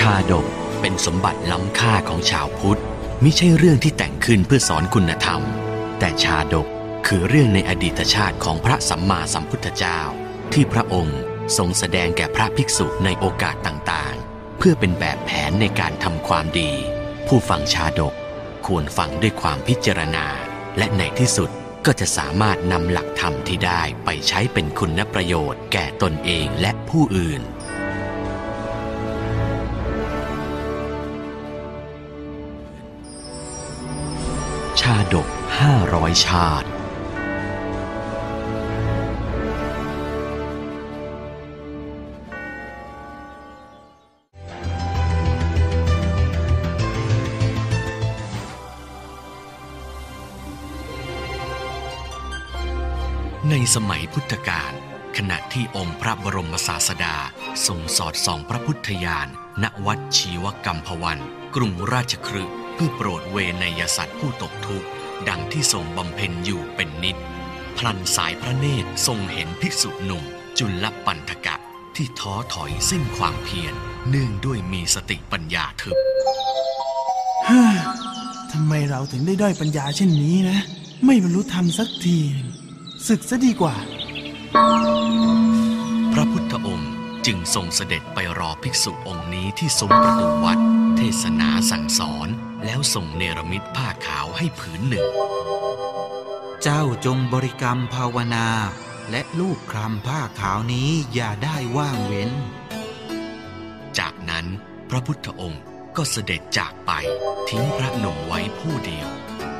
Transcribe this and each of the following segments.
ชาดกเป็นสมบัติล้ำค่าของชาวพุทธมิใช่เรื่องที่แต่งขึ้นเพื่อสอนคุณธรรม แต่ชาดกคือเรื่องในอดีตชาติของพระสัมมาสัมพุทธเจ้า ที่พระองค์ทรงแสดงแก่พระภิกษุในโอกาสต่างๆ เพื่อเป็นแบบแผนในการทำความดี ผู้ฟังชาดกควรฟังด้วยความพิจารณา และในที่สุดก็จะสามารถนำหลักธรรมที่ได้ไปใช้เป็นคุณประโยชน์แก่ตนเองและผู้อื่น ห้าร้อยชาติ ในสมัยพุทธกาลขณะที่องค์พระบรมศาสดาทรงสอดส่องพระพุทธญาณณวัดชีวกัมพวัน กรุงราชครึเพื่อโปรดเวนยสัตว์ผู้ตกทุกข์ ดังที่ทรงบำเพ็ญอยู่เป็นนิดพลันสายพระเนตรทรงเห็นภิกษุหนุ่ม จุลปันธกะที่ท้อถอยสิ้นความเพียรเนื่องด้วยมีสติปัญญาทึบฮ่าทำไมเราถึงได้ด้อยปัญญาเช่นนี้นะ ไม่บรรลุธรรมสักทีศึกซะดีกว่า พระพุทธองค์จึงทรงเสด็จไปรอภิกษุองค์นี้ที่ซุ้มประตูวัด เทศนาสั่งสอน แล้วส่งเนรมิตผ้าขาวให้ผืนหนึ่ง เจ้าจงบริกรรมภาวนา และลูกคลำผ้าขาวนี้อย่าได้ว่างเว้น จากนั้นพระพุทธองค์ก็เสด็จจากไปทิ้งพระหนุ่มไว้ผู้เดียว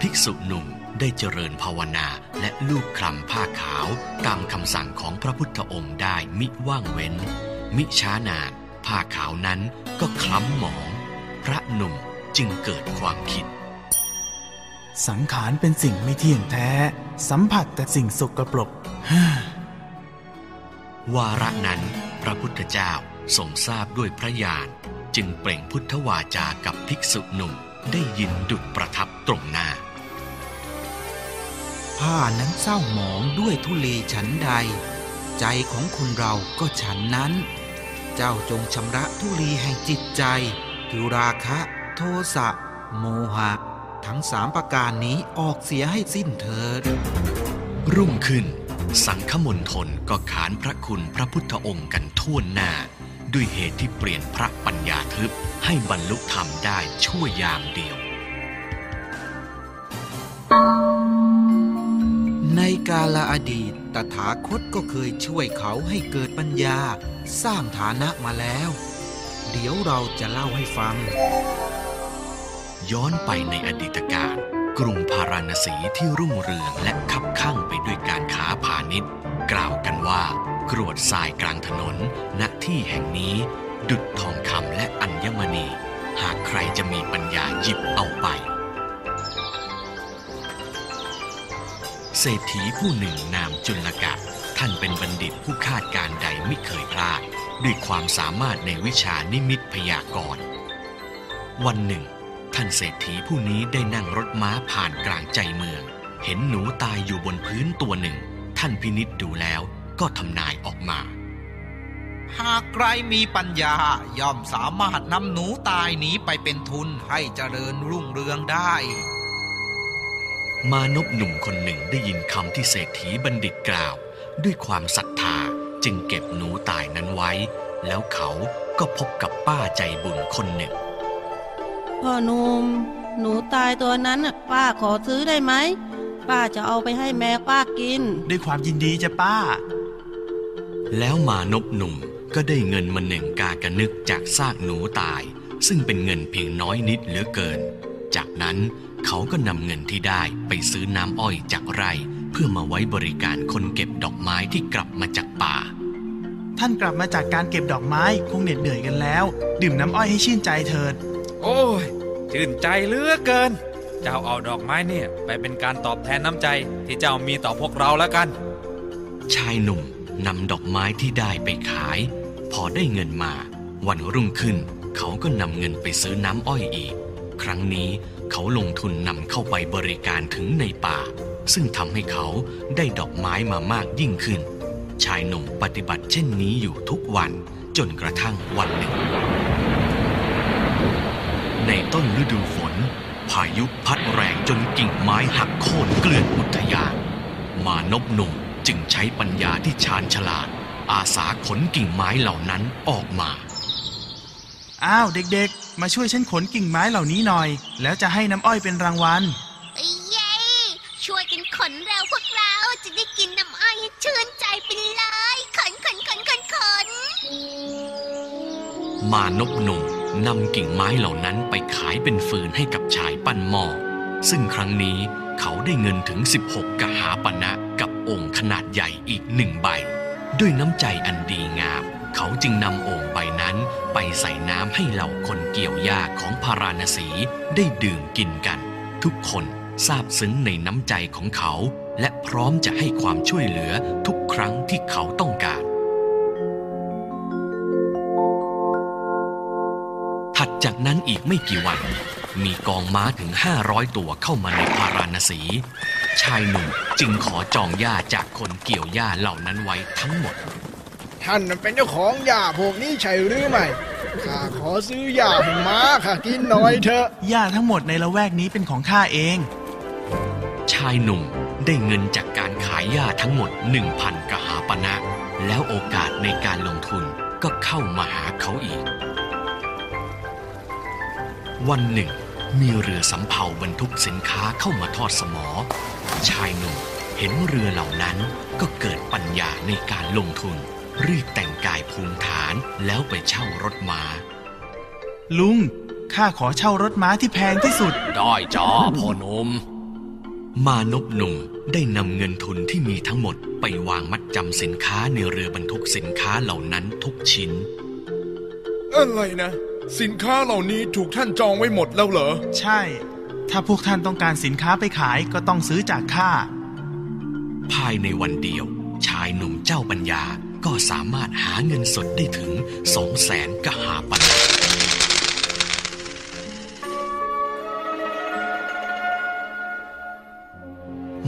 ภิกษุหนุ่มได้เจริญภาวนาและลูกคลำผ้าขาวตามคำสั่งของพระพุทธองค์ได้มิว่างเว้น มิช้านานผ้าขาวนั้นก็คล้ำหมอง พระหนุ่ม จึงเกิดความคิด สังขารเป็นสิ่งไม่เที่ยงแท้ สัมผัสแต่สิ่งสกปรกฮ่าวาระนั้น พระพุทธเจ้าทรงทราบด้วยพระญาณจึงเปล่งพุทธวาจากับภิกษุหนุ่มได้ยินดุจประทับตรงหน้า ผ้านั้นเศร้าหมองด้วยทุลีฉันใด ใจของคนเราก็ฉันนั้น เจ้าจงชำระทุลีแห่งจิตใจคือราคะ โทสะ โมหะ ทั้งสามประการนี้ออกเสียให้สิ้นเถิด รุ่งขึ้น สังฆมณฑลก็ขานพระคุณพระพุทธองค์กันทั่วหน้า ด้วยเหตุที่เปลี่ยนพระปัญญาทึบให้บรรลุธรรมได้ชั่วยามเดียว ในกาลอดีตตถาคตก็เคยช่วยเขาให้เกิดปัญญาสร้างฐานะมาแล้ว เดี๋ยวเราจะเล่าให้ฟัง ย้อนไปในอดีตการกรุงพาราณสีที่รุ่งเรืองและคับข้างไปด้วยการค้าพาณิชย์ กล่าวกันว่ากรวดทรายกลางถนน ณที่แห่งนี้ ดุจทองคำและอัญมณี หากใครจะมีปัญญาหยิบเอาไป เศรษฐีผู้หนึ่งนามจุลกะ ท่านเป็นบัณฑิตผู้คาดการใดไม่เคยพลาด ด้วยความสามารถในวิชานิมิตพยากรณ์วันหนึ่ง ท่านเศรษฐีผู้นี้ได้นั่งรถม้าผ่านกลางใจเมือง เห็นหนูตายอยู่บนพื้นตัวหนึ่ง ท่านพินิษดูแล้วก็ทำนายออกมา หากใครมีปัญญาย่อมสามารถนำหนูตายนี้ไปเป็นทุนให้เจริญรุ่งเรืองได้ มานพหนุ่มคนหนึ่งได้ยินคำที่เศรษฐีบัณฑิตกล่าว ด้วยความศรัทธาจึงเก็บหนูตายนั้นไว้ แล้วเขาก็พบกับป้าใจบุญคนหนึ่ง พ่อหนุ่มหนูตายตัวนั้นน่ะป้าขอซื้อได้ไหม ป้าจะเอาไปให้แม่ป้ากิน ด้วยความยินดีจ้ะป้า แล้วมานพหนุ่มก็ได้เงินมาหนึ่งกากระนึกจากซากหนูตาย ซึ่งเป็นเงินเพียงน้อยนิดเหลือเกิน จากนั้นเขาก็นำเงินที่ได้ไปซื้อน้ำอ้อยจากไร่ เพื่อมาไว้บริการคนเก็บดอกไม้ที่กลับมาจากป่า ท่านกลับมาจากการเก็บดอกไม้คงเหน็ดเหนื่อยกันแล้ว ดื่มน้ำอ้อยให้ชื่นใจเถิด โอ้ย ชื่นใจเหลือเกิน เจ้าเอาดอกไม้เนี่ย ไปเป็นการตอบแทนน้ำใจที่เจ้ามีต่อพวกเราแล้วกัน ชายหนุ่มนำดอกไม้ที่ได้ไปขาย พอได้เงินมา วันรุ่งขึ้น เขาก็นำเงินไปซื้อน้ำอ้อยอีก ครั้งนี้เขาลงทุนนำเข้าไปบริการถึงในป่า ซึ่งทำให้เขาได้ดอกไม้มามากยิ่งขึ้น ชายหนุ่มปฏิบัติเช่นนี้อยู่ทุกวันจนกระทั่งวันหนึ่ง ในต้นฤดูฝน พายุพัดแรงจนกิ่งไม้หักโค่นเกลื่อนอุทยาน มานพหนุ่มจึงใช้ปัญญาที่ชาญฉลาด อาสาขนกิ่งไม้เหล่านั้นออกมา อ้าวเด็กๆ มาช่วยฉันขนกิ่งไม้เหล่านี้หน่อย แล้วจะให้น้ำอ้อยเป็นรางวัลเย้ช่วยกันขนเร็วพวกเราจะได้กินน้ำอ้อยให้ชื่นใจไปเลยขนขนขนขนขนมานพหนุ่ม นำกิ่งไม้เหล่านั้นไปขายเป็นฟืนให้กับชายปั้นหม้อซึ่งครั้งนี้เขาได้เงินถึง 16 กหาปณะกับองค์ขนาดใหญ่อีกหนึ่งใบ ด้วยน้ำใจอันดีงาม เขาจึงนำโอ่งใบนั้นไปใส่น้ำให้เหล่าคนเกี่ยวหญ้าของพาราณสีได้ดื่มกินกัน ทุกคนซาบซึ้งในน้ำใจของเขา และพร้อมจะให้ความช่วยเหลือทุกครั้งที่เขาต้องการ จากนั้นอีกไม่กี่วัน มีกองม้าถึง 500 ตัวเข้ามาในพาราณสี ชายหนุ่มจึงขอจองหญ้าจากคนเกี่ยวหญ้าเหล่านั้นไว้ทั้งหมด ท่านเป็นเจ้าของหญ้าพวกนี้ใช่หรือไม่ข้าขอซื้อหญ้าให้ม้าข้ากินหน่อยเถอะหญ้าทั้งหมดในละแวกนี้เป็นของข้าเอง ชายหนุ่มได้เงินจากการขายหญ้าทั้งหมด 1,000กหาปณะแล้วโอกาสในการลงทุนก็เข้ามาหาเขาอีก วันหนึ่ง มีเรือสำเภาบรรทุกสินค้าเข้ามาทอดสมอ ชายหนุ่มเห็นเรือเหล่านั้นก็เกิดปัญญาในการลงทุน รีบแต่งกายภูมิฐานแล้วไปเช่ารถม้า ลุง ข้าขอเช่ารถม้าที่แพงที่สุด ได้จ้าพ่อหนุ่มมานพหนุ่มได้นำเงินทุนที่มีทั้งหมดไปวางมัดจำสินค้าในเรือบรรทุกสินค้าเหล่านั้นทุกชิ้น อะไรนะ สินค้าเหล่านี้ถูกท่านจองไว้หมดแล้วเหรอ ใช่ ถ้าพวกท่านต้องการสินค้าไปขายก็ต้องซื้อจากข้า ภายในวันเดียว ชายหนุ่มเจ้าปัญญาก็สามารถหาเงินสดได้ถึงสองแสนกหาปัญญา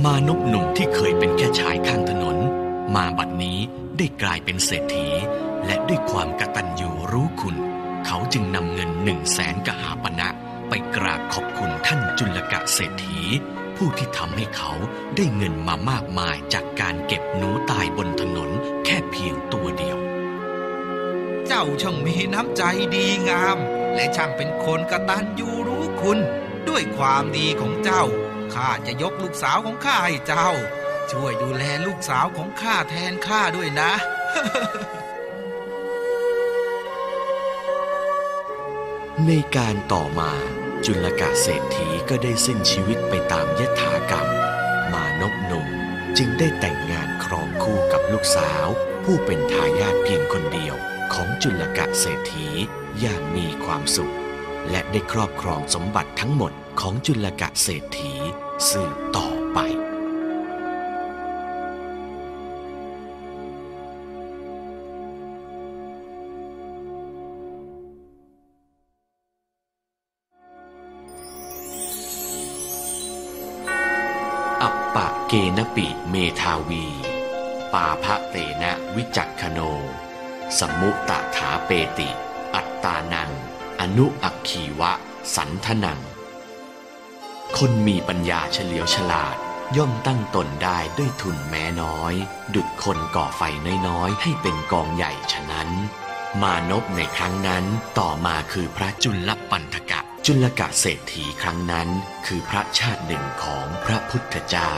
มานพหนุ่มที่เคยเป็นแค่ชายข้างถนน มาบัดนี้ได้กลายเป็นเศรษฐี และด้วยความกตัญญูรู้คุณ หนึ่งแสนกหาปณะไปกราบขอบคุณท่านจุลกะเศรษฐี ผู้ที่ทำให้เขาได้เงินมามากมายจากการเก็บหนูตายบนถนนแค่เพียงตัวเดียว เจ้าช่างมีน้ำใจดีงาม และช่างเป็นคนกระตัญญูรู้คุณ ด้วยความดีของเจ้าข้าจะยกลูกสาวของข้าให้เจ้า ช่วยดูแลลูกสาวของข้าแทนข้าด้วยนะ ในการต่อมาจุลกะเศรษฐีก็ได้สิ้นชีวิตไปตามยถากรรม มานพหนุ่มจึงได้แต่งงานครองคู่กับลูกสาว ผู้เป็นทายาทเพียงคนเดียวของจุลกะเศรษฐีอย่างมีความสุข และได้ครอบครองสมบัติทั้งหมดของจุลกะเศรษฐีสืบต่อไป เกณปิเมทาวี ปาพะเตนะวิจักขโนสมมุตถาเปติ อัตตานัง อนุอักขีวะ สันทนัง คนมีปัญญาเฉลียวฉลาดย่อมตั้งตนได้ด้วยทุนแม้น้อย ดุดคนก่อไฟน้อยๆ ให้เป็นกองใหญ่ฉะนั้น มานพในครั้งนั้นต่อมาคือพระจุลปันธกะ จุลกะเศรษฐีครั้งนั้น คือพระชาติหนึ่งของพระพุทธเจ้า